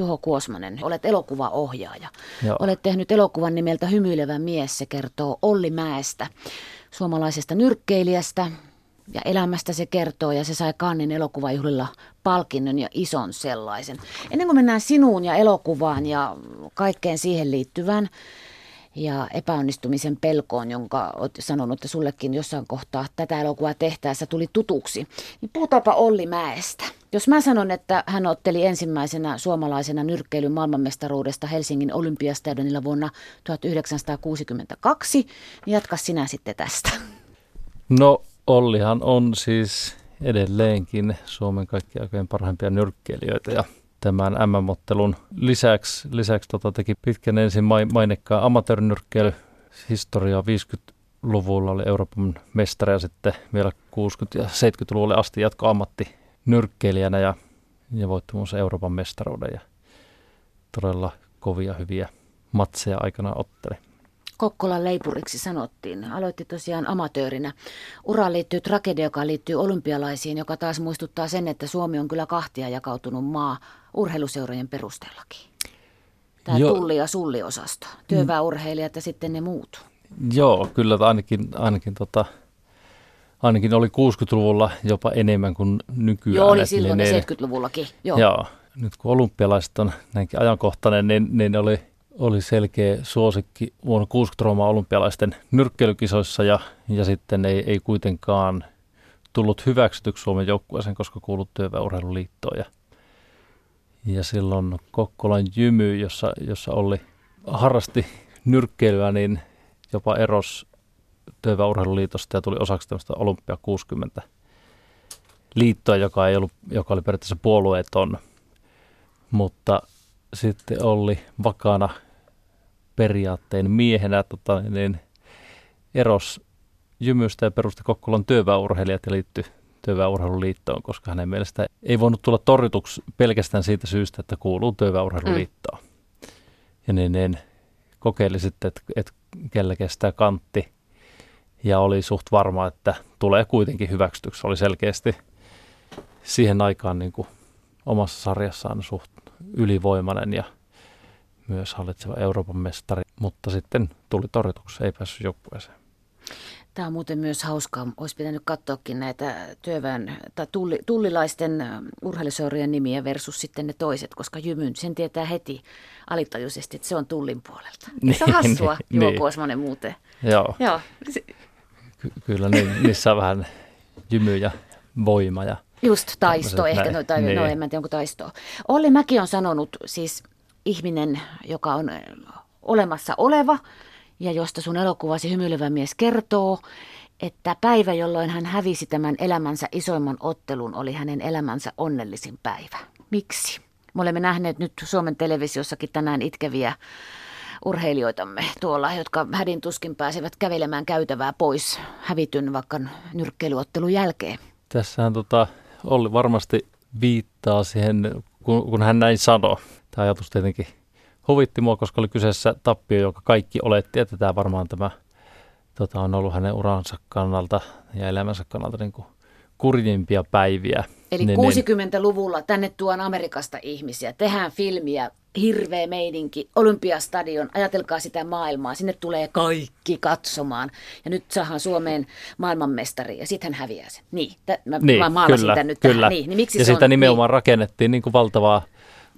Juho Kuosmanen, olet elokuvaohjaaja. Joo. Olet tehnyt elokuvan nimeltä Hymyilevä mies, se kertoo Olli Mäestä, suomalaisesta nyrkkeilijästä. Ja elämästä se kertoo ja se sai Kannin elokuvajuhlilla palkinnon ja ison sellaisen. Ennen kuin mennään sinuun ja elokuvaan ja kaikkeen siihen liittyvään ja epäonnistumisen pelkoon, jonka olet sanonut, että sullekin jossain kohtaa tätä elokuvaa tehtäessä tuli tutuksi, niin puhutaanpa Olli Mäestä. Jos mä sanon, että hän otteli ensimmäisenä suomalaisena nyrkkeilyn maailmanmestaruudesta Helsingin olympiastadionilla vuonna 1962, niin jatka sinä sitten tästä. No Ollihan on siis edelleenkin Suomen kaikkien aikojen parhaimpia nyrkkeilijöitä ja tämän MM-ottelun lisäksi, lisäksi tota, teki pitkän ensin mainekkaan amatöörnyrkkeily historiaa 50-luvulla oli Euroopan mestari ja sitten vielä 60- ja 70-luvulle asti jatko ammatti nyrkkeilijänä ja, ja voitti muun Euroopan mestaruuden ja todella kovia hyviä matseja aikana otteli. Kokkolan leipuriksi sanottiin. Aloitti tosiaan amatöörinä. Uraan liittyy tragedia, joka liittyy olympialaisiin, joka taas muistuttaa sen, että Suomi on kyllä kahtia jakautunut maa urheiluseurojen perusteellakin. Tämä jo. tulli- ja sulliosasto. Työväurheilijat ja sitten ne muut. Joo, kyllä ainakin, ainakin, tota, ainakin oli 60-luvulla jopa enemmän kuin nykyään. Joo, oli silloin niin, 70-luvullakin. Joo. joo. Nyt kun olympialaiset on näinkin ajankohtainen, niin, niin oli – oli selkeä suosikki vuonna 60 Rooman olympialaisten nyrkkeilykisoissa ja, ja sitten ei, ei kuitenkaan tullut hyväksytyksi Suomen joukkueeseen, koska kuulut työväurheiluliittoon. Ja, ja silloin Kokkolan jymy, jossa, jossa oli harrasti nyrkkeilyä, niin jopa eros työväurheiluliitosta ja tuli osaksi tämmöistä Olympia 60 liittoa, joka, ei ollut, joka oli periaatteessa puolueeton. Mutta sitten oli vakana periaatteen miehenä tota, niin eros jymystä ja perusti Kokkolan työväurheilijat ja liittyi työväurheiluliittoon, koska hänen mielestä ei voinut tulla torjutuksi pelkästään siitä syystä, että kuuluu työväurheiluliittoon. Mm. Ja niin, niin kokeili sitten, että, että kellä kestää kantti ja oli suht varma, että tulee kuitenkin hyväksytyksi. Oli selkeästi siihen aikaan niin kuin omassa sarjassaan suht ylivoimainen ja myös hallitseva Euroopan mestari, mutta sitten tuli torjutuksi, ei päässyt joukkueeseen. Tämä on muuten myös hauskaa. Olisi pitänyt katsoakin näitä työväen tai tulli, tullilaisten urheiluseurojen nimiä versus sitten ne toiset, koska Jymyn sen tietää heti alitajuisesti, että se on tullin puolelta. Niin, se on hassua, niin, Juho niin. Muuten. Joo. Joo. Ky- kyllä niin, niissä on vähän jymy ja voima ja Just taisto, ehkä, no, tai, niin. no en mä tiedä onko taistoa. Olli Mäki on sanonut siis ihminen, joka on olemassa oleva ja josta sun elokuvasi Hymyilevä mies kertoo, että päivä, jolloin hän hävisi tämän elämänsä isoimman ottelun, oli hänen elämänsä onnellisin päivä. Miksi? Me olemme nähneet nyt Suomen televisiossakin tänään itkeviä urheilijoitamme tuolla, jotka hädin tuskin pääsevät kävelemään käytävää pois hävityn vaikka nyrkkeilyottelun jälkeen. Tässähän tota, Olli varmasti viittaa siihen, kun, kun hän näin sanoi. Tämä ajatus tietenkin huvitti mua, koska oli kyseessä tappio, joka kaikki oletti, että tämä varmaan tämä tota, on ollut hänen uransa kannalta ja elämänsä kannalta niin kuin kurjimpia päiviä. Eli niin, 60-luvulla niin. tänne tuon Amerikasta ihmisiä, tehdään filmiä, hirveä meidinki, Olympiastadion, ajatelkaa sitä maailmaa, sinne tulee kaikki katsomaan. Ja nyt saadaan Suomeen maailmanmestari ja sitten hän häviää sen. Niin, t- mä, niin, mä maalasin kyllä, tämän nyt kyllä. tähän. Niin, niin miksi ja sitä on, nimenomaan niin. rakennettiin niin kuin valtavaa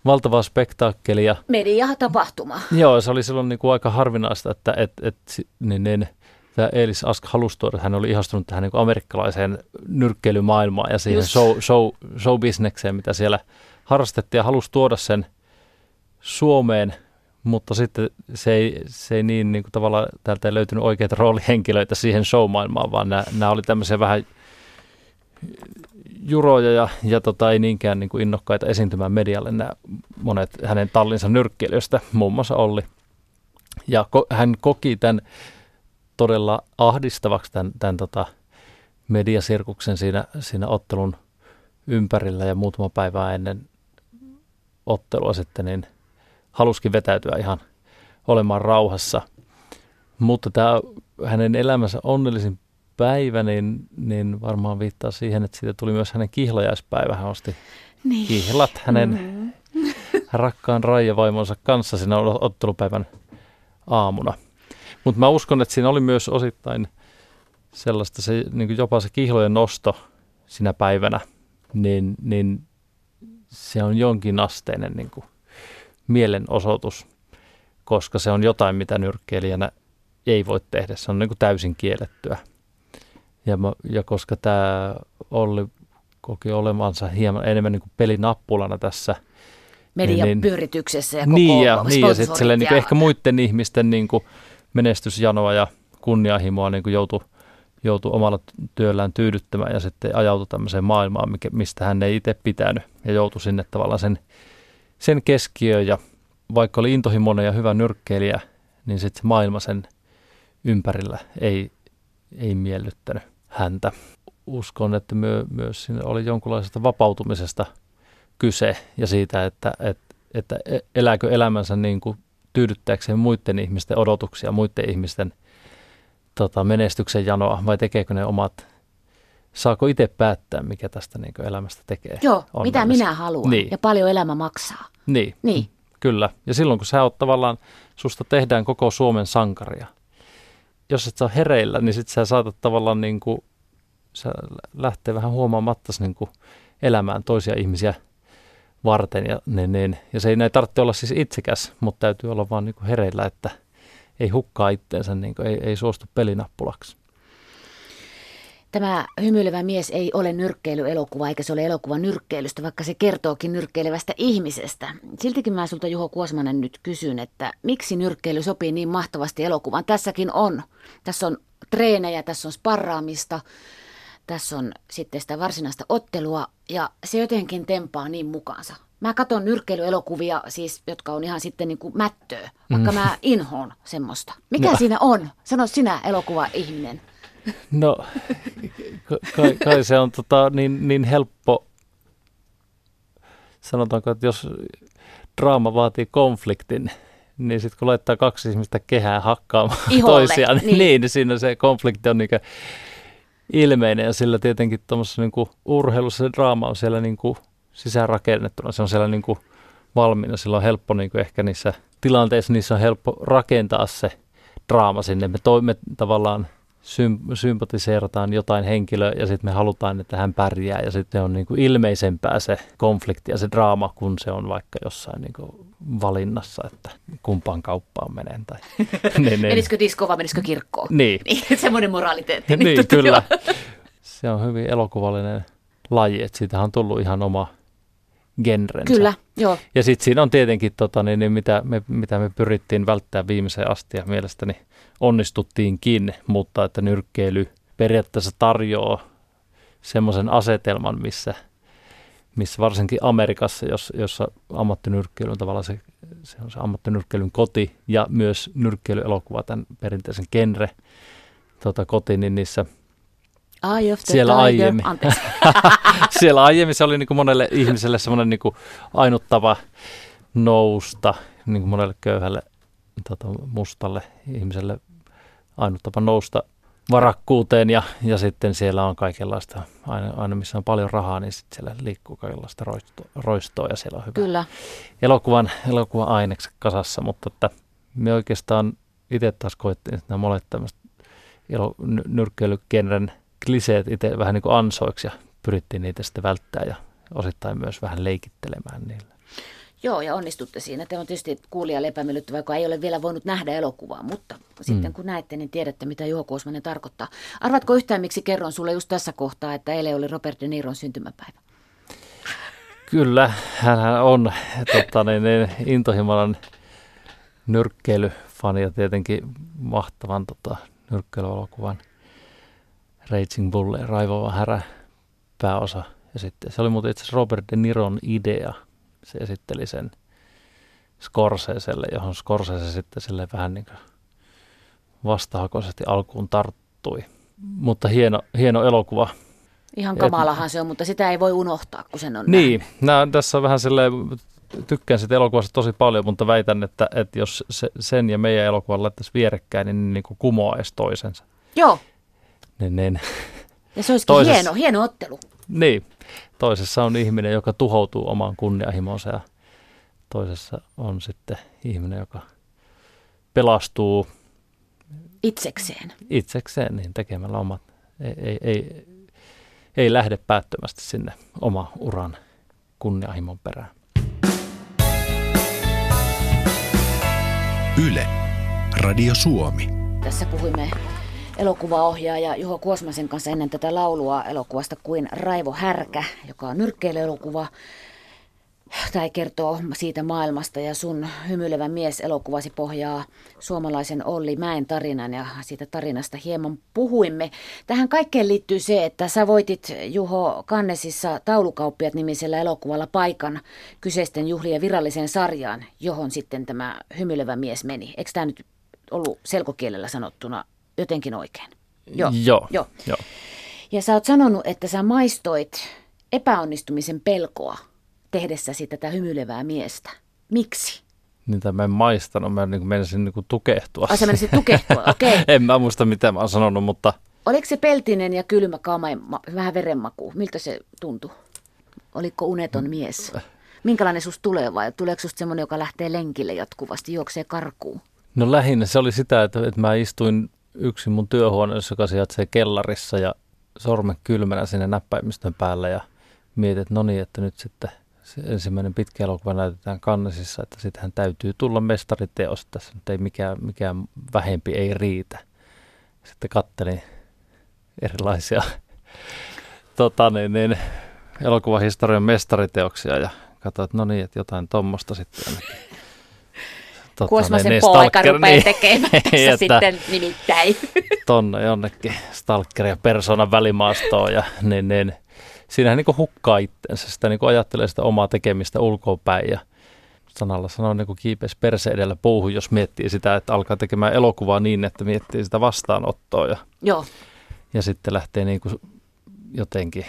valtavaa spektaakkelia. Media-tapahtuma. Joo, se oli silloin niin kuin aika harvinaista, että et, et, niin, niin, tämä Eelis Ask halusi tuoda, että hän oli ihastunut tähän niin kuin amerikkalaiseen nyrkkeilymaailmaan ja siihen show, show, show-bisnekseen, mitä siellä harrastettiin ja halusi tuoda sen Suomeen, mutta sitten se ei, se ei niin, niin kuin tavallaan täältä ei löytynyt oikeita roolihenkilöitä siihen show-maailmaan, vaan nämä, nämä oli tämmöisiä vähän juroja ja, ja tota, ei niinkään niin kuin innokkaita esiintymään medialle nämä monet hänen tallinsa nyrkkeilijöistä, muun muassa Olli. Ja ko, hän koki tämän todella ahdistavaksi tämän, tämän tota, mediasirkuksen siinä, siinä ottelun ympärillä ja muutama päivää ennen ottelua sitten, niin haluskin vetäytyä ihan olemaan rauhassa. Mutta tämä hänen elämänsä onnellisin päivä, niin, niin varmaan viittaa siihen, että siitä tuli myös hänen kihlajaispäivä. Hän osti niin. kihlat hänen mm-hmm. rakkaan Raija-vaimonsa kanssa siinä ottelupäivän aamuna. Mutta mä uskon, että siinä oli myös osittain sellaista se, niin jopa se kihlojen nosto sinä päivänä, niin, niin se on jonkin asteinen niin kuin mielenosoitus, koska se on jotain, mitä nyrkkeilijänä ei voi tehdä. Se on niin kuin täysin kiellettyä. Ja, mä, ja koska tämä Olli koki olevansa hieman enemmän niin kuin pelinappulana tässä. Median niin, pyörityksessä ja koko Niin ja, niin, ja sitten niin ehkä muiden ihmisten niin kuin menestysjanoa ja kunnianhimoa niin kuin joutui, joutui omalla työllään tyydyttämään ja sitten ajautui tämmöiseen maailmaan, mikä, mistä hän ei itse pitänyt ja joutui sinne tavallaan sen, sen keskiöön ja vaikka oli intohimoinen ja hyvä nyrkkeilijä, niin sitten maailma sen ympärillä ei, ei miellyttänyt häntä. Uskon, että myö, myös siinä oli jonkunlaisesta vapautumisesta kyse ja siitä, että, että, että elääkö elämänsä niin kuin tyydyttääkseen muiden ihmisten odotuksia, muiden ihmisten tota, menestyksen janoa vai tekeekö ne omat, saako itse päättää, mikä tästä niin elämästä tekee? Joo, mitä minä haluan niin. ja paljon elämä maksaa. Niin, niin, kyllä. Ja silloin kun sä oot tavallaan, susta tehdään koko Suomen sankaria. Jos et saa hereillä, niin sit sä saatat tavallaan niin kuin, sä lähtee vähän huomaamatta niin kuin elämään toisia ihmisiä – varten. Ja, niin, niin, ja se ei näin tarvitse olla siis itsekäs, mutta täytyy olla vaan niin kuin hereillä, että ei hukkaa itteensä, niin kuin, ei, ei suostu pelinappulaksi. Tämä hymyilevä mies ei ole nyrkkeilyelokuva, eikä se ole elokuva nyrkkeilystä, vaikka se kertookin nyrkkeilevästä ihmisestä. Siltikin mä sulta Juho Kuosmanen nyt kysyn, että miksi nyrkkeily sopii niin mahtavasti elokuvaan? Tässäkin on. Tässä on treenejä, tässä on sparraamista, tässä on sitten sitä varsinaista ottelua ja se jotenkin tempaa niin mukaansa. Mä katson nyrkkeilyelokuvia, siis, jotka on ihan sitten niin kuin mättöä, vaikka mm. mä inhoon semmoista. Mikä no. siinä on? Sano sinä elokuva-ihminen. No, kai, kai se on tota, niin, niin helppo, sanotaanko, että jos draama vaatii konfliktin, niin sitten kun laittaa kaksi ihmistä kehää hakkaamaan Iholle, toisiaan, niin. niin siinä se konflikti on niin ilmeinen ja sillä tietenkin tuommoisessa niin urheilussa se draama on siellä niin kuin sisäänrakennettuna, se on siellä niin kuin valmiina, sillä on helppo niin kuin ehkä niissä tilanteissa, niissä on helppo rakentaa se draama sinne. Me, toimme tavallaan symp- sympatiseerataan jotain henkilöä ja sitten me halutaan, että hän pärjää ja sitten on niin kuin ilmeisempää se konflikti ja se draama, kun se on vaikka jossain niin kuin valinnassa, että kumpaan kauppaan menen. Tai, niin, niin. Menisikö diskoon vai menisikö kirkkoon? Niin. niin semmoinen moraaliteetti. niin, niin kyllä. Se on hyvin elokuvallinen laji, että siitä on tullut ihan oma genrensä. Kyllä, joo. Ja sitten siinä on tietenkin, tota, niin, niin mitä, me, mitä me pyrittiin välttää viimeiseen asti ja mielestäni onnistuttiinkin, mutta että nyrkkeily periaatteessa tarjoaa semmoisen asetelman, missä, missä varsinkin Amerikassa, jos, jossa ammattinyrkkeily on tavallaan se, se on se ammattinyrkkeilyn koti ja myös nyrkkeilyelokuva, tämän perinteisen genre tota, koti, niin niissä – Of the siellä aiemmin, siellä aiemmin se oli niin kuin monelle ihmiselle semmoinen niin kuin ainuttava nousta, niin kuin monelle köyhälle tota, mustalle ihmiselle ainuttava nousta varakkuuteen ja, ja sitten siellä on kaikenlaista, aina, aina missä on paljon rahaa, niin sitten siellä liikkuu kaikenlaista roisto, roistoa ja siellä on hyvä Kyllä. elokuvan, elokuvan aineksi kasassa, mutta että me oikeastaan itse taas koettiin, että nämä molemmat tämmöiset nyrkkeilykenren kliseet itse vähän niin kuin ansoiksi ja pyrittiin niitä sitten välttää ja osittain myös vähän leikittelemään niillä. Joo, ja onnistutte siinä. Te on tietysti kuulijalle epämiellyttävää, joka ei ole vielä voinut nähdä elokuvaa, mutta sitten mm. kun näette, niin tiedätte, mitä Juho Kuosmanen tarkoittaa. Arvatko yhtään, miksi kerron sulle just tässä kohtaa, että eilen oli Robert De Niron syntymäpäivä? Kyllä, hän on totta, niin, niin, intohimoinen nyrkkeilyfani ja tietenkin mahtavan tota, nyrkkeilyelokuvan Raging Bull, raivova härä pääosa. Ja sitten se oli muuten itse Robert De Niron idea. Se esitteli sen Scorseselle, johon Scorsese sitten sille vähän niin kuin vastahakoisesti alkuun tarttui. Mutta hieno, hieno elokuva. Ihan kamalahan se on, mutta sitä ei voi unohtaa, kun sen on Niin, Nämä, tässä on vähän silleen, tykkään sitä elokuvasta tosi paljon, mutta väitän, että, että jos se, sen ja meidän elokuvan laittaisi vierekkäin, niin, niin kuin kumoaisi toisensa. Joo, niin, niin. Ja se olisikin toisessa, hieno, hieno ottelu. Niin. Toisessa on ihminen, joka tuhoutuu omaan kunnianhimoonsa ja toisessa on sitten ihminen, joka pelastuu Itsekseen. itsekseen niin tekemällä omat, ei, ei, ei, ei lähde päättömästi sinne oma uran kunnianhimon perään. Yle, Radio Suomi. Tässä puhuimme elokuvaohjaaja Juho Kuosmasen kanssa ennen tätä laulua elokuvasta kuin Raivo Härkä, joka on nyrkkeilyelokuva tai kertoo siitä maailmasta ja sun hymyilevä mies elokuvasi pohjaa suomalaisen Olli Mäen tarinan ja siitä tarinasta hieman puhuimme. Tähän kaikkeen liittyy se, että sä voitit Juho Kannesissa taulukauppiat nimisellä elokuvalla paikan kyseisten juhlien viralliseen sarjaan, johon sitten tämä hymyilevä mies meni. Eikö tämä nyt ollut selkokielellä sanottuna jotenkin oikein? Joo, joo. joo. joo. Ja sä oot sanonut, että sä maistoit epäonnistumisen pelkoa tehdessäsi tätä hymyilevää miestä. Miksi? Niitä mä en maistanut, mä niin menisin niin tukehtua. Ai sä menisit tukehtua, okei. Okay. en mä muista mitä mä oon sanonut, mutta Oliko se peltinen ja kylmä kama, vähän verenmaku? Miltä se tuntui? Oliko uneton mies? Minkälainen susta tulee vai tuleeko susta semmoinen, joka lähtee lenkille jatkuvasti, juoksee karkuun? no lähinnä se oli sitä, että, että mä istuin yksin mun työhuoneessa, joka sijaitsee kellarissa ja sormen kylmänä sinne näppäimistön päällä ja mietin, että no niin, että nyt sitten se ensimmäinen pitkä elokuva näytetään kannesissa, että sittenhän täytyy tulla mestariteos, tässä nyt ei mikään, mikään vähempi ei riitä. Sitten kattelin erilaisia tota, niin, niin, elokuvahistorian mestariteoksia ja katsoin, että no niin, että jotain tuommoista sitten ainakin. Tota, Kuosmasen niin, poika rupeaa niin, tekemään tässä että, sitten nimittäin. Tonne jonnekin stalker ja persoonan välimaastoon ja niin, niin siinähän niin hukkaa itsensä, sitä niin ajattelee sitä omaa tekemistä ulkoapäin ja sanalla sanoen niin kiipeäisi perse edellä puuhun, jos miettii sitä, että alkaa tekemään elokuvaa niin, että miettii sitä vastaanottoa ja, Joo. ja sitten lähtee niin kuin jotenkin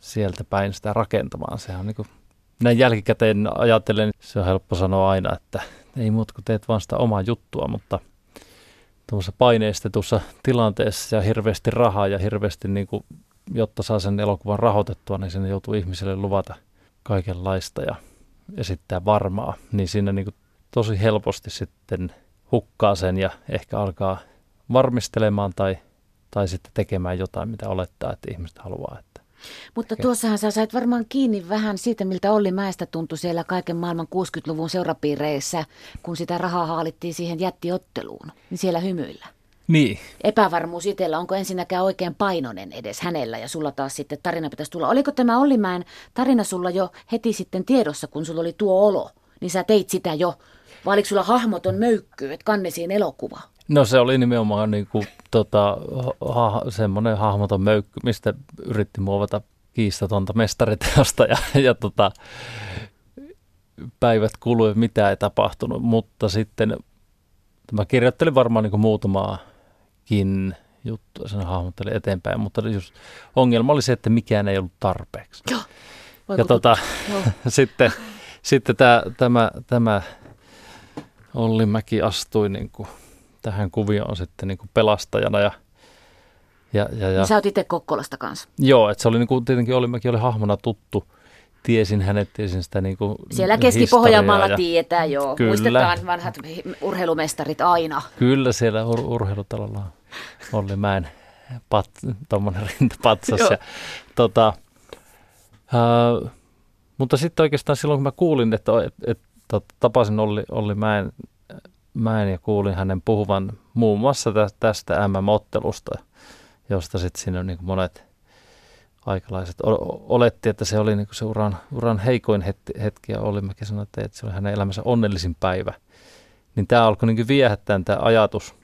sieltä päin sitä rakentamaan. Sehän on niin kuin, näin jälkikäteen ajattelen, se on helppo sanoa aina, että ei muut kun teet vaan sitä omaa juttua, mutta tuossa paineistetussa tilanteessa ja hirveästi rahaa ja hirveästi niin kuin jotta saa sen elokuvan rahoitettua, niin sinne joutuu ihmiselle luvata kaikenlaista ja esittää varmaa. Niin siinä niin kuin tosi helposti sitten hukkaa sen ja ehkä alkaa varmistelemaan tai, tai sitten tekemään jotain, mitä olettaa, että ihmiset haluaa. Että Mutta tuossahan sä sait varmaan kiinni vähän siitä, miltä Olli Mäestä tuntui siellä kaiken maailman 60-luvun seurapiireissä, kun sitä rahaa haalittiin siihen jättiotteluun, niin siellä hymyillä. Niin. Epävarmuus itsellä, onko ensinnäkään oikein painonen edes hänellä ja sulla taas sitten tarina pitäisi tulla. Oliko tämä Ollimäen tarina sulla jo heti sitten tiedossa, kun sulla oli tuo olo? Niin sä teit sitä jo. Vai oliko sulla hahmoton möykky, että kannesiin elokuva? No se oli nimenomaan niin kuin, tota, ha, semmoinen hahmoton möykky, mistä yritti muovata kiistatonta mestariteosta ja, ja tota, päivät kului, mitä ei tapahtunut, mutta sitten mä kirjoittelin varmaan niin kuin muutamaa kin juttua, sen hahmottelin eteenpäin, mutta just ongelma oli se, että mikään ei ollut tarpeeksi. Joo. ja tota, sitten, sitten tämä, tämä, tämä Olli Mäki astui niin kuin tähän kuvioon sitten niin kuin pelastajana ja ja, ja, ja. Sä oot itse Kokkolasta kanssa. Joo, että se oli niin kuin, tietenkin Olli Mäki oli hahmona tuttu tiesin hänet, tiesin sitä niin kuin Siellä Keski-Pohjanmaalla ja... tietää, joo. Kyllä. Muistetaan vanhat urheilumestarit aina. Kyllä siellä ur- urheilutalolla Olli Mäen pat, tuommoinen rintapatsas. ja, tota, uh, mutta sitten oikeastaan silloin, kun mä kuulin, että et, et, et, tapasin Olli, Olli Mäen, Mäen ja kuulin hänen puhuvan muun muassa tästä MM-ottelusta, josta sitten siinä niin monet – aikalaiset oletti, että se oli niin se uran, uran heikoin hetki, ja Ollimäki sanoi, että se oli hänen elämänsä onnellisin päivä. Niin tämä alkoi niin viehättää tämä ajatus.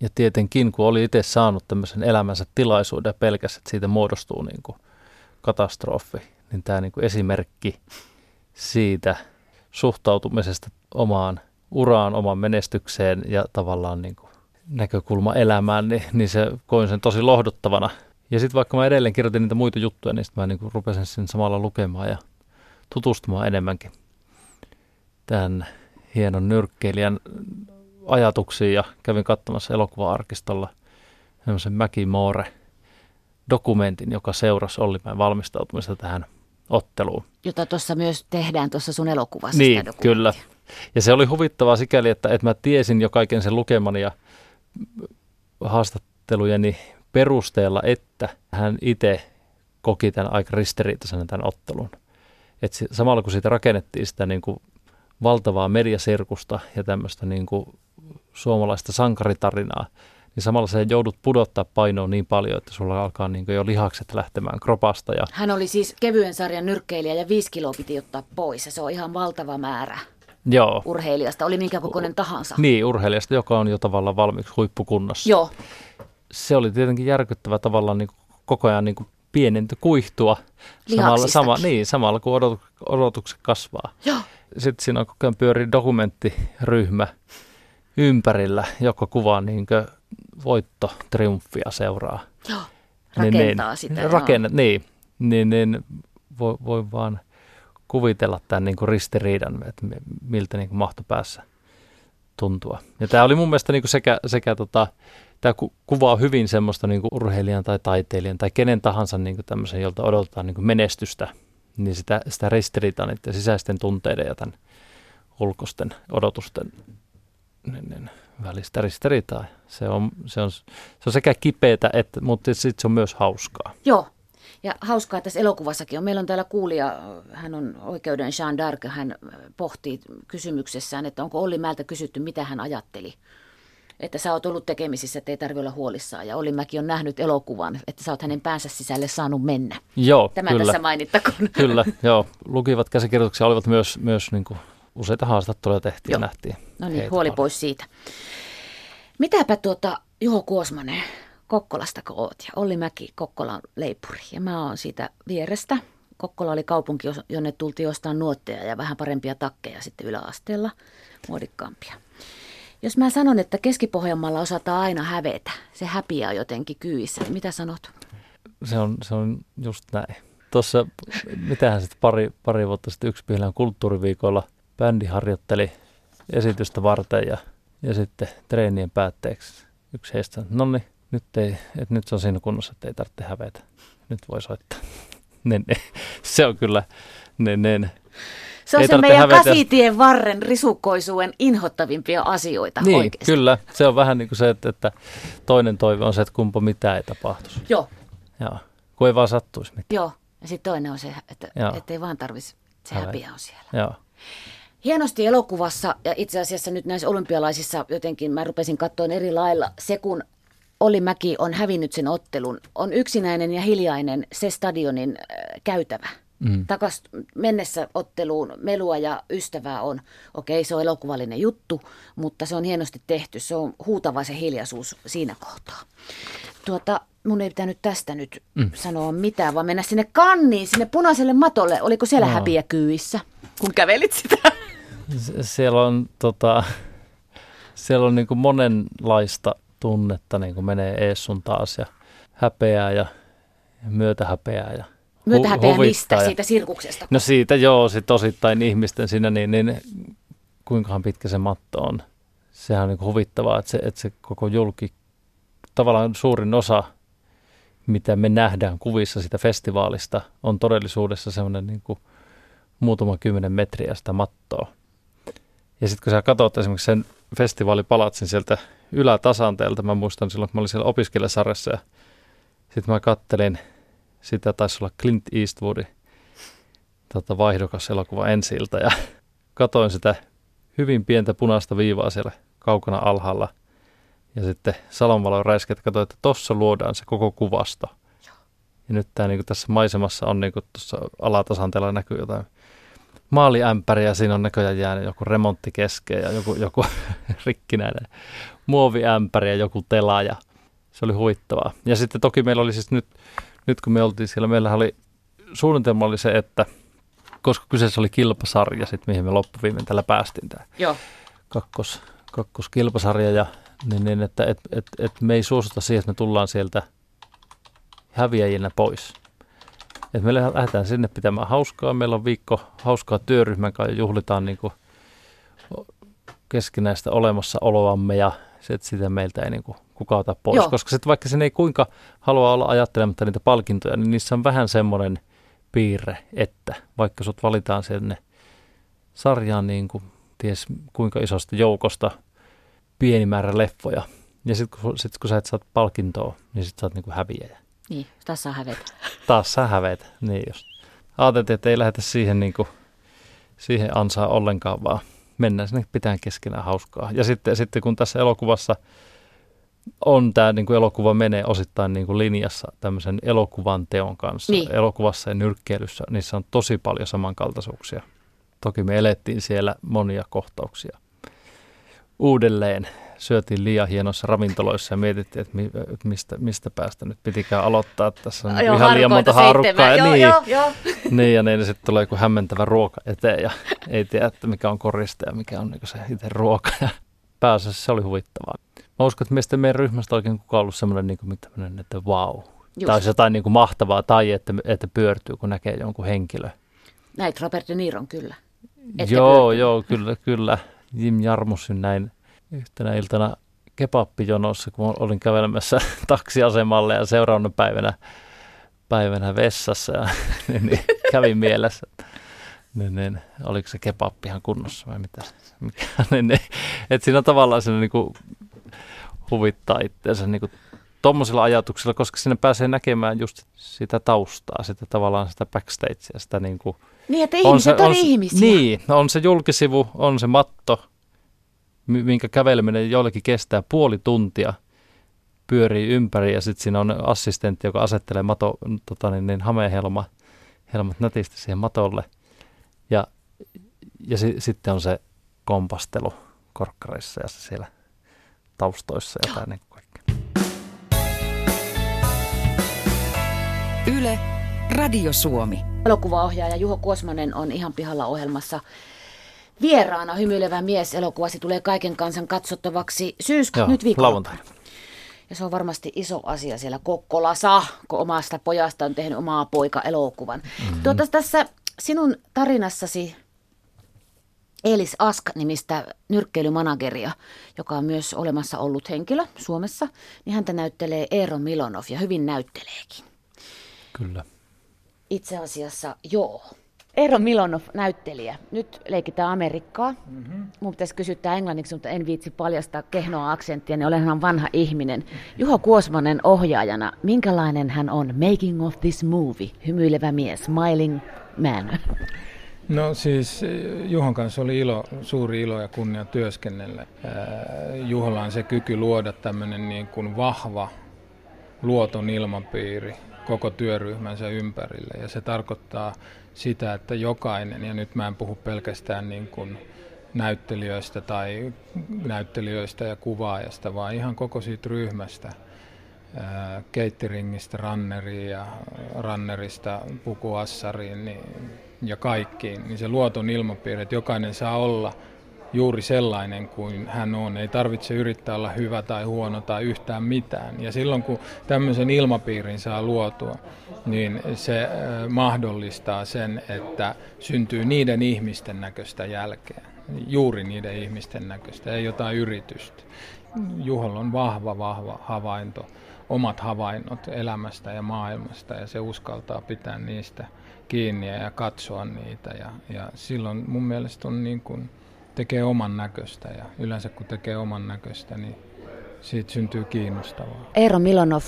Ja tietenkin, kun oli itse saanut tämmöisen elämänsä tilaisuuden ja pelkäs, että siitä muodostuu niin katastrofi, niin tämä niin esimerkki siitä suhtautumisesta omaan uraan, omaan menestykseen ja tavallaan niin kuin näkökulma elämään, niin, niin se koin sen tosi lohduttavana – ja sitten vaikka mä edelleen kirjoitin niitä muita juttuja, niin sitten mä niinku rupesin sen samalla lukemaan ja tutustumaan enemmänkin tämän hienon nyrkkeilijän ajatuksiin ja kävin katsomassa elokuva-arkistolla semmoisen Mäki Moore dokumentin, joka seurasi Ollimäen valmistautumista tähän otteluun. Jota tuossa myös tehdään tuossa sun elokuvassa. Niin, kyllä. Ja se oli huvittavaa sikäli, että, että mä tiesin jo kaiken sen lukemani ja haastattelujeni perusteella, että hän itse koki tämän aika ristiriitaisena tämän ottelun. Et samalla kun siitä rakennettiin sitä niin kuin valtavaa mediasirkusta ja tämmöistä niin kuin suomalaista sankaritarinaa, niin samalla se joudut pudottaa painoa niin paljon, että sulla alkaa niin jo lihakset lähtemään kropasta. Ja... Hän oli siis kevyen sarjan nyrkkeilijä ja viisi kiloa piti ottaa pois ja se on ihan valtava määrä. Joo. urheilijasta, oli minkä kokoinen tahansa. Niin, urheilijasta, joka on jo tavallaan valmiiksi huippukunnossa. Joo. Se oli tietenkin järkyttävä tavallaan niin koko ajan niin pienenty kuihtua samalla, sama, niin, samalla kun odot, odotukset kasvaa. Joo. Sitten siinä on koko ajan pyöri dokumenttiryhmä ympärillä, joka kuvaa niin voitto, triumfia seuraa. Joo, rakentaa niin, sitä. Rakenna, niin, niin, niin voi, voi vaan kuvitella tämän niin kuin ristiriidan, että miltä niin kuin mahtopäässä tuntua. Ja tämä oli mun mielestä niin kuin sekä, sekä tota, tämä ku, kuvaa hyvin semmoista niin kuin urheilijan tai taiteilijan tai kenen tahansa niin kuin tämmöisen, jolta odotetaan niin kuin menestystä, niin sitä, sitä ristiriitaa niiden sisäisten tunteiden ja tämän ulkoisten odotusten niin, niin, välistä ristiriitaa. Se on, se on, se on sekä kipeätä, että, mutta sitten se on myös hauskaa. Joo, ja hauskaa tässä elokuvassakin on. Meillä on täällä kuulija, hän on oikeuden Jean d'Arc, hän pohtii kysymyksessään, että onko Olli Määltä kysytty, mitä hän ajatteli että sä oot ollut tekemisissä, että ei tarvitse olla huolissaan. Ja Olli Mäki on nähnyt elokuvan, että sä oot hänen päänsä sisälle saanut mennä. Joo, Tämä kyllä. tässä mainittakoon. Kyllä, joo. Lukivat käsikirjoituksia olivat myös, myös niin kuin useita haastatteluja tehtiin ja nähtiin. No niin, huoli paljon. pois siitä. Mitäpä tuota Juho Kuosmanen Kokkolasta kun oot ja Olli Mäki Kokkolan leipuri ja mä oon siitä vierestä. Kokkola oli kaupunki, jonne tultiin ostaa nuotteja ja vähän parempia takkeja sitten yläasteella, muodikkaampia. Jos mä sanon, että Keski-Pohjanmaalla osataan aina hävetä, se häpiää jotenkin kyissä, niin mitä sanot? Se on, se on just näin. Tuossa, mitähän sitten pari, pari vuotta sitten yksipihlän kulttuuriviikolla bändi harjoitteli esitystä varten ja, ja sitten treenien päätteeksi yksi heistä, no niin, nyt, ei, että nyt se on siinä kunnossa, että ei tarvitse hävetä. Nyt voi soittaa. niin, niin. Se on kyllä, niin, niin. Se on ei se meidän hävetä. kasitien varren risukkoisuuden inhottavimpia asioita Niin, oikeasti. kyllä. Se on vähän niin kuin se, että, että toinen toive on se, että kumpa mitään ei tapahtuisi. Joo. Joo. Kun ei vaan sattuisi mitään. Joo. Ja sitten toinen on se, että ei vaan tarvitsisi, se häpeä on siellä. Joo. Hienosti elokuvassa ja itse asiassa nyt näissä olympialaisissa jotenkin mä rupesin katsoa eri lailla. Se kun Olli Mäki on hävinnyt sen ottelun, on yksinäinen ja hiljainen se stadionin käytävä. Mm. Takas mennessä otteluun melua ja ystävää on, okei se on elokuvallinen juttu, mutta se on hienosti tehty. Se on huutava se hiljaisuus siinä kohtaa. Tuota, mun ei pitänyt tästä nyt mm. sanoa mitään, vaan mennä sinne kanniin, sinne punaiselle matolle. Oliko siellä no. häpiä kyyissä, kun kävelit sitä? siellä on, tota, siellä on niin monenlaista tunnetta niin kuin menee ees sun taas ja häpeää ja myötähäpeää ja Myötähäpeää mistä? Ja, siitä sirkuksesta? No siitä joo, sit osittain ihmisten siinä, niin, niin kuinkahan pitkä se matto on. Sehän on niin huvittavaa, että se, että se koko julki, tavallaan suurin osa, mitä me nähdään kuvissa sitä festivaalista, on todellisuudessa semmoinen niin kuin muutama kymmenen metriä sitä mattoa. Ja sitten kun sä katsot esimerkiksi sen festivaalipalatsin sieltä ylätasanteelta, mä muistan silloin, kun mä olin siellä opiskelijasarjassa ja sitten mä kattelin, sitä taisi olla Clint Eastwoodin tota, vaihdokas elokuva ensi ja katoin sitä hyvin pientä punaista viivaa siellä kaukana alhaalla. Ja sitten salonvalon räisket katsoin, että tuossa luodaan se koko kuvasto. Ja nyt tämä niin tässä maisemassa on niin tuossa alatasanteella näkyy jotain maaliämpäri ja siinä on näköjään jäänyt joku remontti kesken ja joku, joku rikkinäinen muoviämpäri ja joku tela ja se oli huittavaa. Ja sitten toki meillä oli siis nyt, nyt kun me oltiin siellä, meillä oli suunnitelma oli se, että koska kyseessä oli kilpasarja, sit, mihin me loppuviimein tällä päästiin tämä Joo. Kakkos, kakkoskilpasarja, ja, niin, niin että et, et, et me ei suostuta siihen, että me tullaan sieltä häviäjinä pois. Et me lähdetään sinne pitämään hauskaa. Meillä on viikko hauskaa työryhmän kanssa ja juhlitaan niin kuin keskinäistä olemassaoloamme ja sit sitä meiltä ei niin kuin kukaan ota pois. Joo. Koska sitten vaikka sen ei kuinka halua olla ajattelematta niitä palkintoja, niin niissä on vähän semmoinen piirre, että vaikka sut valitaan sinne sarjaan niin kuin ties kuinka isosta joukosta pieni määrä leffoja, ja sitten kun, sit, kun sä et saa palkintoa, niin sitten sä oot niin kuin häviäjä. Niin, taas saa hävetä. Taas sä hävetä, niin just. Ajateltiin, että ei lähdetä siihen, niin kuin, siihen ansaa ollenkaan, vaan mennään sinne pitää keskenään hauskaa. Ja sitten, sitten kun tässä elokuvassa on tämä niin kuin elokuva menee osittain niin kuin linjassa tämmöisen elokuvan teon kanssa. Niin. Elokuvassa ja nyrkkeilyssä, niissä on tosi paljon samankaltaisuuksia. Toki me elettiin siellä monia kohtauksia uudelleen. Syötiin liian hienoissa ravintoloissa ja mietittiin, että, mi, että mistä, mistä päästä nyt pitikään aloittaa. Tässä on Joo, ihan liian monta haarukkaa. Ja Joo, niin, joo, joo. niin, ja niin, niin sitten tulee joku hämmentävä ruoka eteen ja ei tiedä, että mikä on koriste ja mikä on niin se itse ruoka. Ja pääasiassa se oli huvittavaa. Mä uskon, että meistä meidän ryhmästä oikein kukaan ollut semmoinen, niin kuin, tämmöinen, että wow. Just. Tai olisi jotain niin kuin mahtavaa tai että, että pyörtyy, kun näkee jonkun henkilö. Näit Robert De Niron kyllä. Ette joo, pyörtynyt. joo, kyllä, kyllä. Jim Jarmusin näin yhtenä iltana kebappijonossa, kun olin kävelemässä taksiasemalle ja seuraavana päivänä, päivänä vessassa ja niin, niin, kävin mielessä, niin, niin, oliko se kebappi ihan kunnossa vai mitä? Se, mikä, niin, niin, että siinä tavallaan se niin kuin, huvittaa itseänsä niin kuin, tuommoisilla ajatuksilla, koska sinne pääsee näkemään just sitä taustaa, sitä tavallaan sitä backstagea, sitä niin kuin, Niin, että ihmiset on, on ihmisiä. Niin, on se julkisivu, on se matto, minkä käveleminen jollekin kestää puoli tuntia, pyörii ympäri ja sitten siinä on assistentti, joka asettelee mato, tota niin, niin hamehelma, helmat nätisti siihen matolle. Ja, ja si- sitten on se kompastelu korkkareissa ja se siellä taustoissa ja jotain niin kaikkea. Yle, Radio Suomi. Elokuvaohjaaja Juho Kuosmanen on ihan pihalla ohjelmassa vieraana. Hymyilevä mies elokuvasi tulee kaiken kansan katsottavaksi syyskuun nyt viikolla. lauantaina. Ja se on varmasti iso asia siellä Kokkolassa, kun omasta pojasta on tehnyt omaa poika-elokuvan. Mm-hmm. Tuota, tässä sinun tarinassasi Elis Ask-nimistä nyrkkeilymanageria, joka on myös olemassa ollut henkilö Suomessa, niin häntä näyttelee Eero Milonov ja hyvin näytteleekin. Kyllä. Itse asiassa joo. Eero Milonov, näyttelijä. Nyt leikitään Amerikkaa. Mm-hmm. Mun pitäisi kysyä tämä englanniksi, mutta en viitsi paljastaa kehnoa aksenttia, niin olenhan vanha ihminen. Juho Kuosmanen ohjaajana, minkälainen hän on Making of this movie? Hymyilevä mies, smiling man. No siis Juhon kanssa oli ilo, suuri ilo ja kunnia työskennellä. Ää, Juholla on se kyky luoda tämmöinen niin kuin vahva, luoton ilmapiiri koko työryhmänsä ympärille. Ja se tarkoittaa sitä, että jokainen, ja nyt mä en puhu pelkästään niin kuin näyttelijöistä tai näyttelijöistä ja kuvaajasta, vaan ihan koko siitä ryhmästä, ää, cateringista ranneriin ja rannerista pukuassariin niin, ja kaikkiin, niin se luoton ilmapiiri, että jokainen saa olla juuri sellainen kuin hän on. Ei tarvitse yrittää olla hyvä tai huono tai yhtään mitään. Ja silloin kun tämmöisen ilmapiirin saa luotua, niin se äh, mahdollistaa sen, että syntyy niiden ihmisten näköistä jälkeä. Juuri niiden ihmisten näköistä, ei jotain yritystä. Juholla on vahva, vahva havainto, omat havainnot elämästä ja maailmasta ja se uskaltaa pitää niistä kiinni ja katsoa niitä. Ja, ja silloin mun mielestä on niin kuin, tekee oman näköistä ja yleensä kun tekee oman näköistä, niin siitä syntyy kiinnostavaa. Eero Milonov,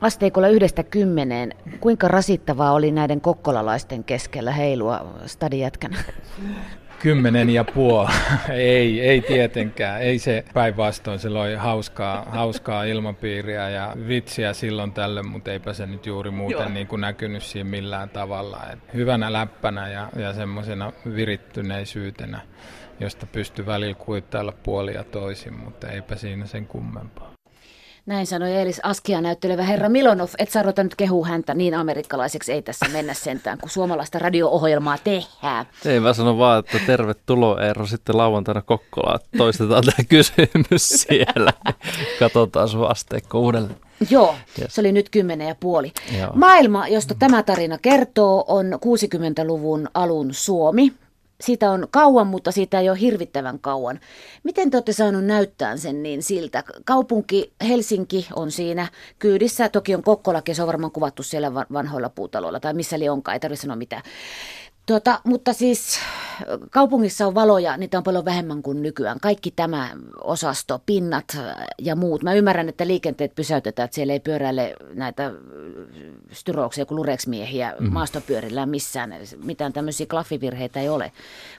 asteikolla yhdestä kymmeneen, kuinka rasittavaa oli näiden kokkolalaisten keskellä heilua stadijätkänä? Kymmenen ja puoli. ei, ei tietenkään. Ei se päinvastoin. Se loi hauskaa, hauskaa ilmapiiriä ja vitsiä silloin tälle, mutta eipä se nyt juuri muuten niin kuin näkynyt siinä millään tavalla. Et hyvänä läppänä ja, ja semmoisena virittyneisyytenä, josta pystyy välillä kuittailla puolia toisin, mutta eipä siinä sen kummempaa. Näin sanoi Elis Askia näyttelevä herra Milonov. Et saa ruveta nyt kehua häntä niin amerikkalaiseksi, ei tässä mennä sentään, kun suomalaista radio-ohjelmaa tehdään. Ei mä sanon vaan, että tervetuloa Eero sitten lauantaina Kokkolaan. Toistetaan tämä kysymys siellä. Katsotaan sun asteikko uudelleen. Joo, Yes. se oli nyt kymmenen ja puoli. Joo. Maailma, josta tämä tarina kertoo, on 60-luvun alun Suomi. Siitä on kauan, mutta siitä ei ole hirvittävän kauan. Miten te olette saanut näyttää sen niin siltä? Kaupunki Helsinki on siinä kyydissä. Toki on Kokkolakin, se on varmaan kuvattu siellä vanhoilla puutaloilla tai missä li onkaan, ei tarvitse sanoa mitään. Tuota, mutta siis kaupungissa on valoja, niitä on paljon vähemmän kuin nykyään. Kaikki tämä osasto, pinnat ja muut. Mä ymmärrän, että liikenteet pysäytetään, että siellä ei pyöräile näitä styrouksia kuin lureksmiehiä mm. maastopyörillä missään. Mitään tämmöisiä klaffivirheitä ei ole.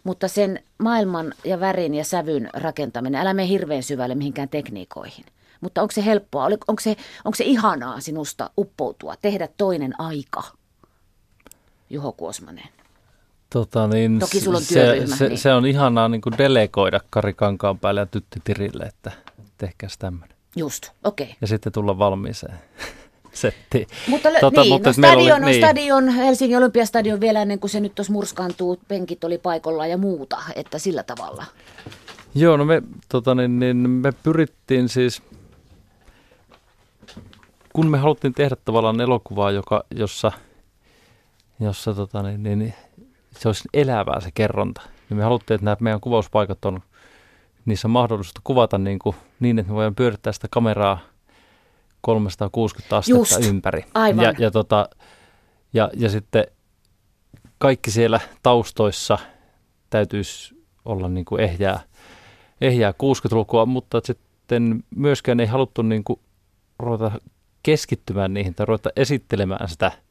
Mutta sen maailman ja värin ja sävyn rakentaminen, älä mene hirveän syvälle mihinkään tekniikoihin. Mutta onko se helppoa, onko se, onko se ihanaa sinusta uppoutua, tehdä toinen aika? Juho Kuosmanen. Tota, niin Toki sulla on työryhmä. Se, se, niin. se on ihanaa niin kuin delegoida Kari Kankaan päälle ja Tytti Tirille, että tehkääs tämmöinen. Just, okei. Okay. Ja sitten tulla valmiiseen settiin. Mutta, tota, niin, mutta no, stadion oli, niin. stadion, Helsingin olympiastadion vielä ennen kuin se nyt tuossa murskaantuu, penkit oli paikalla ja muuta, että sillä tavalla. Joo, no me, tota, niin, niin, me pyrittiin siis, kun me haluttiin tehdä tavallaan elokuvaa, joka, jossa, jossa tota, niin, niin, se olisi elävää se kerronta. Niin me haluttiin, että nämä meidän kuvauspaikat on, niissä on mahdollista kuvata niin, kuin, niin että me voidaan pyörittää sitä kameraa 360 astetta Just, ympäri. Aivan. Ja, ja, tota, ja, ja sitten kaikki siellä taustoissa täytyisi olla niin kuin ehjää, ehjää 60-lukua, mutta sitten myöskään ei haluttu niin kuin ruveta keskittymään niihin tai ruveta esittelemään sitä –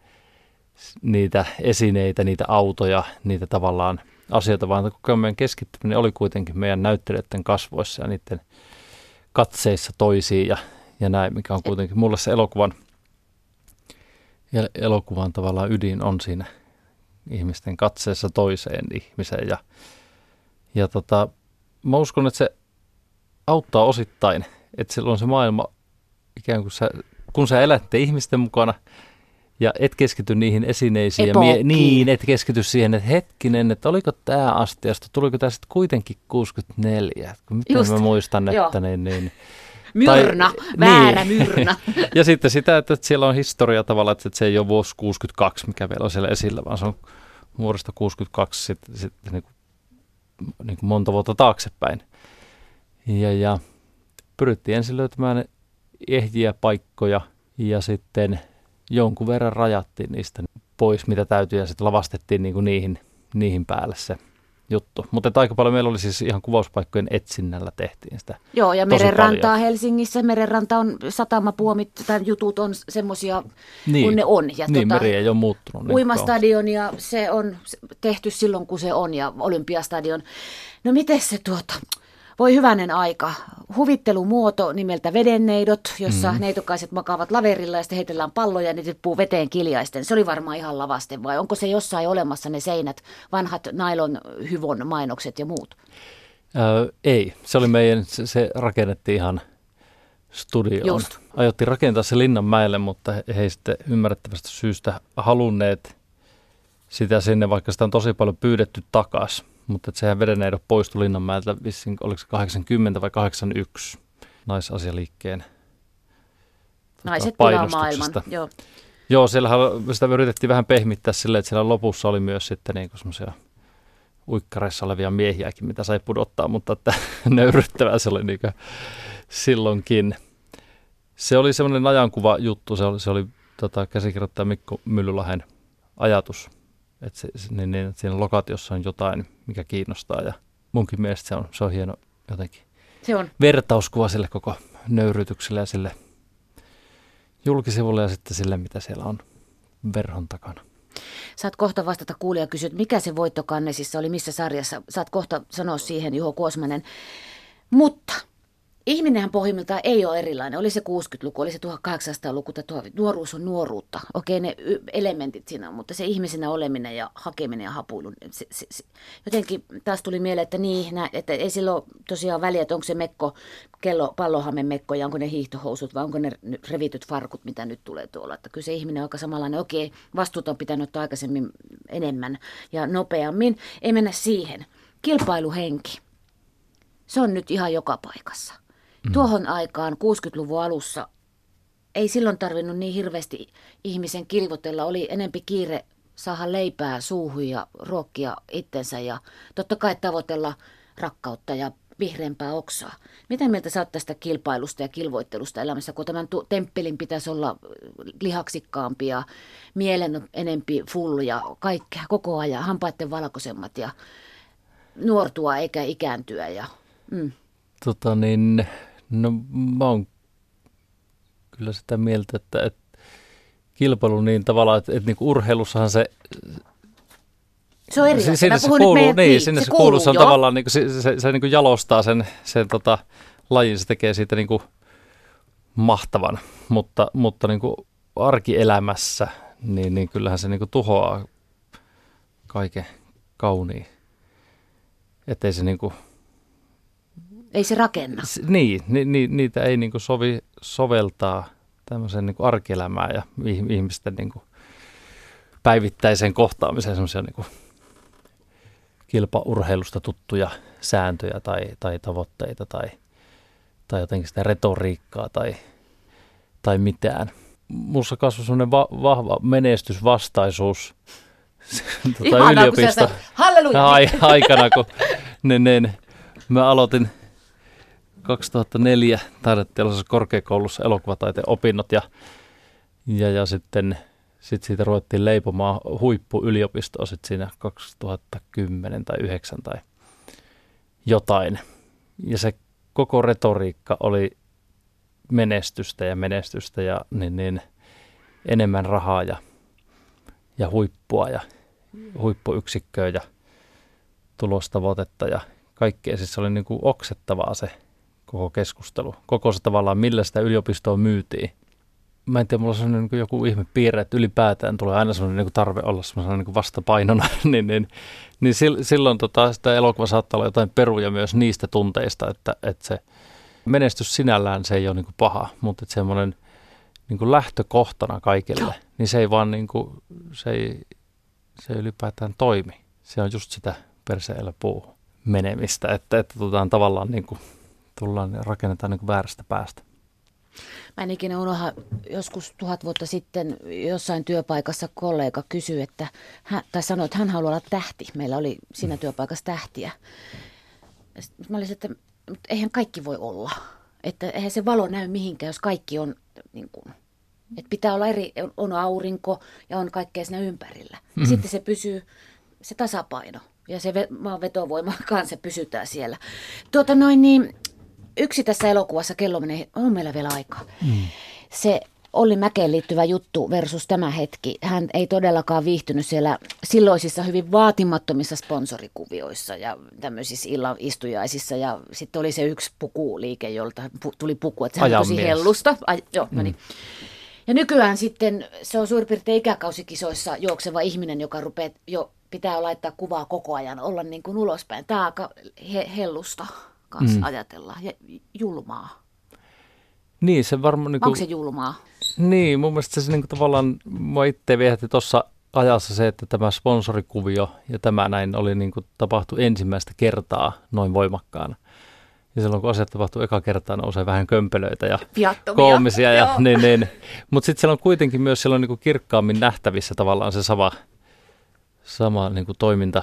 niitä esineitä, niitä autoja, niitä tavallaan asioita, vaan koko meidän keskittyminen oli kuitenkin meidän näyttelijöiden kasvoissa ja niiden katseissa toisiin ja, ja näin, mikä on kuitenkin mulle se elokuvan, elokuvan tavallaan ydin on siinä ihmisten katseessa toiseen ihmiseen ja, ja tota, mä uskon, että se auttaa osittain, että silloin se maailma ikään kuin sä, kun sä elätte ihmisten mukana – ja et keskity niihin esineisiin. Ja mie- niin, et keskity siihen, että hetkinen, että oliko tämä astiasta, tuliko tämä sitten kuitenkin 64? Mitä Just, mä muistan, että joo. niin, niin Myrna, tai, väärä niin. myrna. ja sitten sitä, että siellä on historia tavallaan, että se ei ole vuosi 62, mikä vielä on siellä esillä, vaan se on vuodesta 62 sitten sit, niin kuin, niin kuin monta vuotta taaksepäin. Ja, ja pyrittiin ensin löytämään ehjiä paikkoja ja sitten – jonkun verran rajattiin niistä pois, mitä täytyy, ja sitten lavastettiin niin kuin niihin, niihin päälle se juttu. Mutta aika paljon meillä oli siis ihan kuvauspaikkojen etsinnällä tehtiin sitä. Joo, ja merenrantaa Helsingissä, merenranta on, satamapuomit tai jutut on semmoisia niin, kuin ne on. Ja niin, tota, meri ei ole muuttunut. Niin uimastadion ja se on tehty silloin, kun se on, ja olympiastadion. No miten se tuota, voi hyvänen aika. Huvittelumuoto nimeltä vedenneidot, jossa mm. neitokaiset makaavat laverilla ja sitten heitellään palloja ja ne tippuu veteen kiljaisten. Se oli varmaan ihan lavaste vai onko se jossain olemassa ne seinät, vanhat nailon hyvon mainokset ja muut? Öö, ei, se oli meidän, se, se rakennettiin ihan studioon. Just. Ajoitti rakentaa se Linnanmäelle, mutta he, he sitten ymmärrettävästä syystä halunneet sitä sinne, vaikka sitä on tosi paljon pyydetty takaisin mutta että sehän vedenneidot poistui Linnanmäeltä vissiin, oliko se 80 vai 81 naisasialiikkeen tota, Naiset pilaa maailman, joo. Joo, siellähän sitä yritettiin vähän pehmittää silleen, että siellä lopussa oli myös sitten niin semmoisia uikkareissa olevia miehiäkin, mitä sai pudottaa, mutta että nöyryttävää se oli niin silloinkin. Se oli semmoinen ajankuva juttu, se oli, se oli tota, käsikirjoittaja Mikko Myllylahen ajatus että se, niin, niin, että siinä lokaatiossa on jotain, mikä kiinnostaa ja munkin mielestä se on, se on hieno jotenkin se on. vertauskuva sille koko nöyrytykselle ja sille julkisivulle ja sitten sille, mitä siellä on verhon takana. Saat kohta vastata kuulija kysyä, mikä se voittokannesissa oli, missä sarjassa. Saat kohta sanoa siihen, Juho Kuosmanen. Mutta Ihminenhän pohjimmiltaan ei ole erilainen. Oli se 60-luku, oli se 1800-luku, tai nuoruus on nuoruutta. Okei, ne elementit siinä on, mutta se ihmisenä oleminen ja hakeminen ja hapuilu. Se, se, se. Jotenkin taas tuli mieleen, että niin, nä, että ei silloin tosiaan väliä, että onko se mekko, kello, pallohamen mekko ja onko ne hiihtohousut vai onko ne revityt farkut, mitä nyt tulee tuolla. Että kyllä se ihminen on aika samanlainen. Okei, vastuut on pitänyt ottaa aikaisemmin enemmän ja nopeammin. Ei mennä siihen. Kilpailuhenki. Se on nyt ihan joka paikassa. Mm. Tuohon aikaan 60-luvun alussa ei silloin tarvinnut niin hirveästi ihmisen kilvotella. Oli enempi kiire saada leipää suuhun ja ruokkia itsensä ja totta kai tavoitella rakkautta ja vihreämpää oksaa. Mitä mieltä sä oot tästä kilpailusta ja kilvoittelusta elämässä, kun tämän temppelin pitäisi olla lihaksikkaampi ja mielen enempi full ja kaikkea koko ajan, hampaiden valkoisemmat ja nuortua eikä ikääntyä. Ja, mm. Tota niin, no mä oon kyllä sitä mieltä, että, että kilpailu niin tavallaan, että, että niin kuin urheilussahan se se on eri asia. Sinne se kuuluu, niin, niin, sinne se, se kuuluu, se on jo. tavallaan, niin kuin, se, se, se niin kuin jalostaa sen, sen tota, lajin, se tekee siitä niin kuin mahtavan, mutta, mutta niin kuin arkielämässä, niin, niin kyllähän se niin kuin tuhoaa kaiken kauniin. Että ei se niin kuin, ei se rakenna. Niin, ni, ni, niitä ei niin kuin sovi soveltaa tämmöiseen niin kuin arkielämään ja ihmisten niin kuin päivittäiseen kohtaamiseen semmoisia niin kilpaurheilusta tuttuja sääntöjä tai, tai tavoitteita tai, tai jotenkin sitä retoriikkaa tai, tai mitään. Minussa kasvoi semmoinen va- vahva menestysvastaisuus tuota, yliopisto aikana, kun ne, ne, mä aloitin 2004 taideteollisessa korkeakoulussa elokuvataiteen opinnot ja, ja, ja sitten sit siitä ruvettiin leipomaan huippuyliopistoa sitten siinä 2010 tai 9 tai jotain. Ja se koko retoriikka oli menestystä ja menestystä ja niin, niin enemmän rahaa ja, ja huippua ja huippuyksikköä ja tulostavoitetta ja kaikkea. Siis se oli niin kuin oksettavaa se koko keskustelu. Koko se tavallaan, millä sitä yliopistoa myytiin. Mä en tiedä, mulla on sellainen niin joku ihme piirre, että ylipäätään tulee aina sellainen niin tarve olla sellainen niin vastapainona. niin, niin, niin silloin tota, sitä elokuva saattaa olla jotain peruja myös niistä tunteista, että, että se menestys sinällään se ei ole niin kuin paha, mutta että semmoinen niin kuin lähtökohtana kaikille, niin se ei vaan niin kuin, se ei, se ei ylipäätään toimi. Se on just sitä perseellä puuhun menemistä, että, että tavallaan niin kuin tullaan ja rakennetaan niin väärästä päästä. Mä en ikinä unoha, joskus tuhat vuotta sitten jossain työpaikassa kollega kysyi, että hän, tai sanoi, että hän haluaa olla tähti. Meillä oli siinä työpaikassa tähtiä. Mä olisin, että mutta eihän kaikki voi olla. Että eihän se valo näy mihinkään, jos kaikki on niin kuin, että pitää olla eri, on aurinko ja on kaikkea siinä ympärillä. Mm-hmm. Sitten se pysyy, se tasapaino ja se maan vetovoima kanssa pysytään siellä. Tuota noin niin, yksi tässä elokuvassa, kello menee, on meillä vielä aikaa. Mm. Se Olli Mäkeen liittyvä juttu versus tämä hetki. Hän ei todellakaan viihtynyt siellä silloisissa hyvin vaatimattomissa sponsorikuvioissa ja tämmöisissä illan istujaisissa. Ja sitten oli se yksi pukuliike, jolta tuli puku, että se on tosi hellusta. Ai, joo, no mm. niin. Ja nykyään sitten se on suurin piirtein ikäkausikisoissa juokseva ihminen, joka rupeaa jo pitää laittaa kuvaa koko ajan, olla niin kuin ulospäin. Tämä aika he, hellusta kanssa mm. ajatella ja julmaa. Niin, se varmaan... Niin kuin... Onko se julmaa? Niin, mun mielestä se niin kuin, tavallaan, mua itse viehätti tuossa ajassa se, että tämä sponsorikuvio ja tämä näin oli niin kuin, tapahtui ensimmäistä kertaa noin voimakkaana. Ja silloin kun asiat tapahtuu eka kertaa, nousee vähän kömpelöitä ja Viattomia. koomisia. Ja, niin, niin. Mutta sitten siellä on kuitenkin myös silloin niin kuin kirkkaammin nähtävissä tavallaan se sama, sama niin kuin toiminta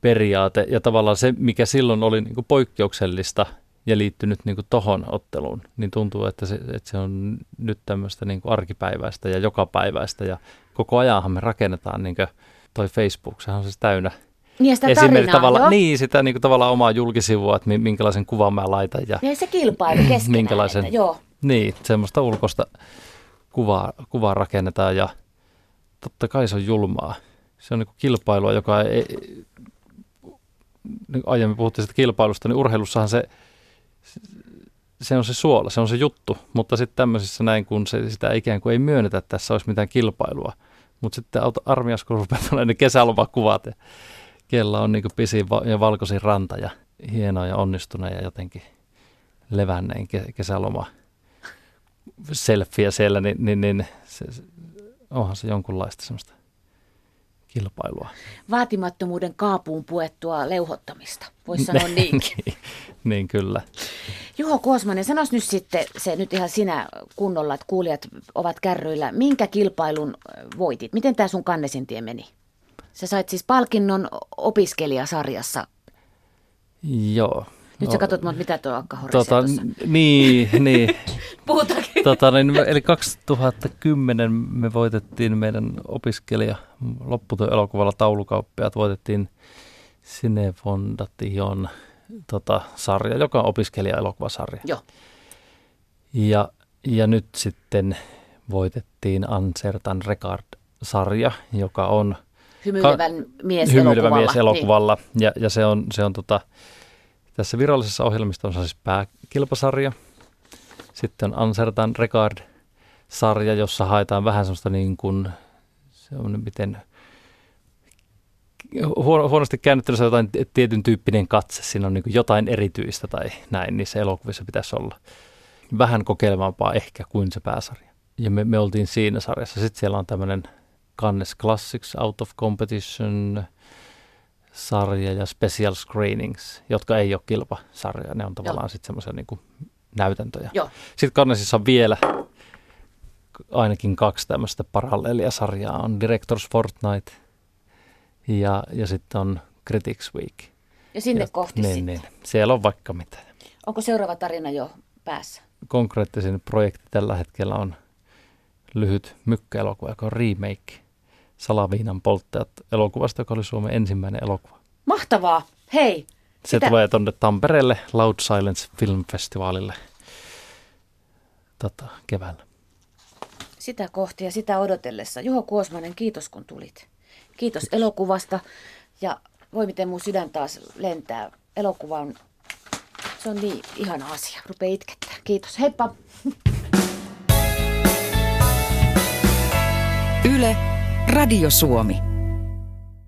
periaate ja tavallaan se, mikä silloin oli niin kuin poikkeuksellista ja liittynyt niin tohon otteluun, niin tuntuu, että se, että se on nyt tämmöistä niin kuin arkipäiväistä ja jokapäiväistä ja koko ajanhan me rakennetaan niin kuin toi Facebook, sehän on siis täynnä niin sitä tarinaa, tavalla, jo. Niin, sitä niin kuin tavallaan omaa julkisivua, että minkälaisen kuvan mä laitan. Ja, ja se kilpailu keskenään. minkälaisen, että, joo. Niin, semmoista ulkoista kuvaa, kuvaa rakennetaan ja totta kai se on julmaa. Se on niin kuin kilpailua, joka ei, aiemmin puhuttiin sitä kilpailusta, niin urheilussahan se, se on se suola, se on se juttu, mutta sitten tämmöisissä näin, kun se, sitä ikään kuin ei myönnetä, että tässä olisi mitään kilpailua. Mutta sitten armias, kun rupeaa tulee ne kesälomakuvat ja kella on niin pisin ja valkoisin ranta ja hienoa ja onnistuneen ja jotenkin levänneen kesäloma selfie siellä, niin, niin, niin se, onhan se jonkunlaista semmoista kilpailua. Vaatimattomuuden kaapuun puettua leuhottamista, voisi sanoa niinkin. niin, niin, kyllä. Juho Kuosmanen, sanois nyt sitten se nyt ihan sinä kunnolla, että kuulijat ovat kärryillä. Minkä kilpailun voitit? Miten tämä sun kannesintie meni? Sä sait siis palkinnon opiskelijasarjassa. Joo. Nyt no, sä katsot, mitä tuo akka tota, Niin, niin. Puhutaankin. Tota, niin, eli 2010 me voitettiin meidän opiskelija lopputyön elokuvalla taulukauppiaat, voitettiin Cinefondation tota, sarja, joka on opiskelija-elokuvasarja. Joo. Ja, ja nyt sitten voitettiin Ansertan Regard-sarja, joka on Hymyilevän mies hymyilevä elokuvalla. mies elokuvalla. Niin. Ja, ja se on, se on tota, tässä virallisessa ohjelmistossa siis pääkilpasarja. Sitten on Ansertan Regard-sarja, jossa haetaan vähän semmoista niin kuin, semmoinen miten huono, huonosti käännettynä se jotain tietyn tyyppinen katse, siinä on niin jotain erityistä tai näin, niissä elokuvissa pitäisi olla vähän kokeilevampaa ehkä kuin se pääsarja. Ja me, me oltiin siinä sarjassa. Sitten siellä on tämmöinen Cannes Classics Out of Competition sarja ja Special Screenings, jotka ei ole kilpasarja. Ne on tavallaan sitten semmoisia niin näytäntöjä. Joo. Sitten Cannesissa on vielä ainakin kaksi tämmöistä paralleelia-sarjaa. On Directors Fortnite – ja, ja sitten on Critics Week. Ja sinne ja, kohti niin, sitten. Niin. Siellä on vaikka mitä. Onko seuraava tarina jo päässä? Konkreettisin projekti tällä hetkellä on lyhyt mykkäelokuva, joka on remake Salaviinan polttajat elokuvasta, joka oli Suomen ensimmäinen elokuva. Mahtavaa! Hei! Se sitä... tulee tuonne Tampereelle Loud Silence Film Festivalille tota, keväällä. Sitä kohti ja sitä odotellessa. Juho Kuosmanen, kiitos kun tulit. Kiitos elokuvasta ja voi miten mun sydän taas lentää. Elokuva on, se on niin ihana asia. Rupee itkettää. Kiitos. Heippa! Yle, Radio Suomi.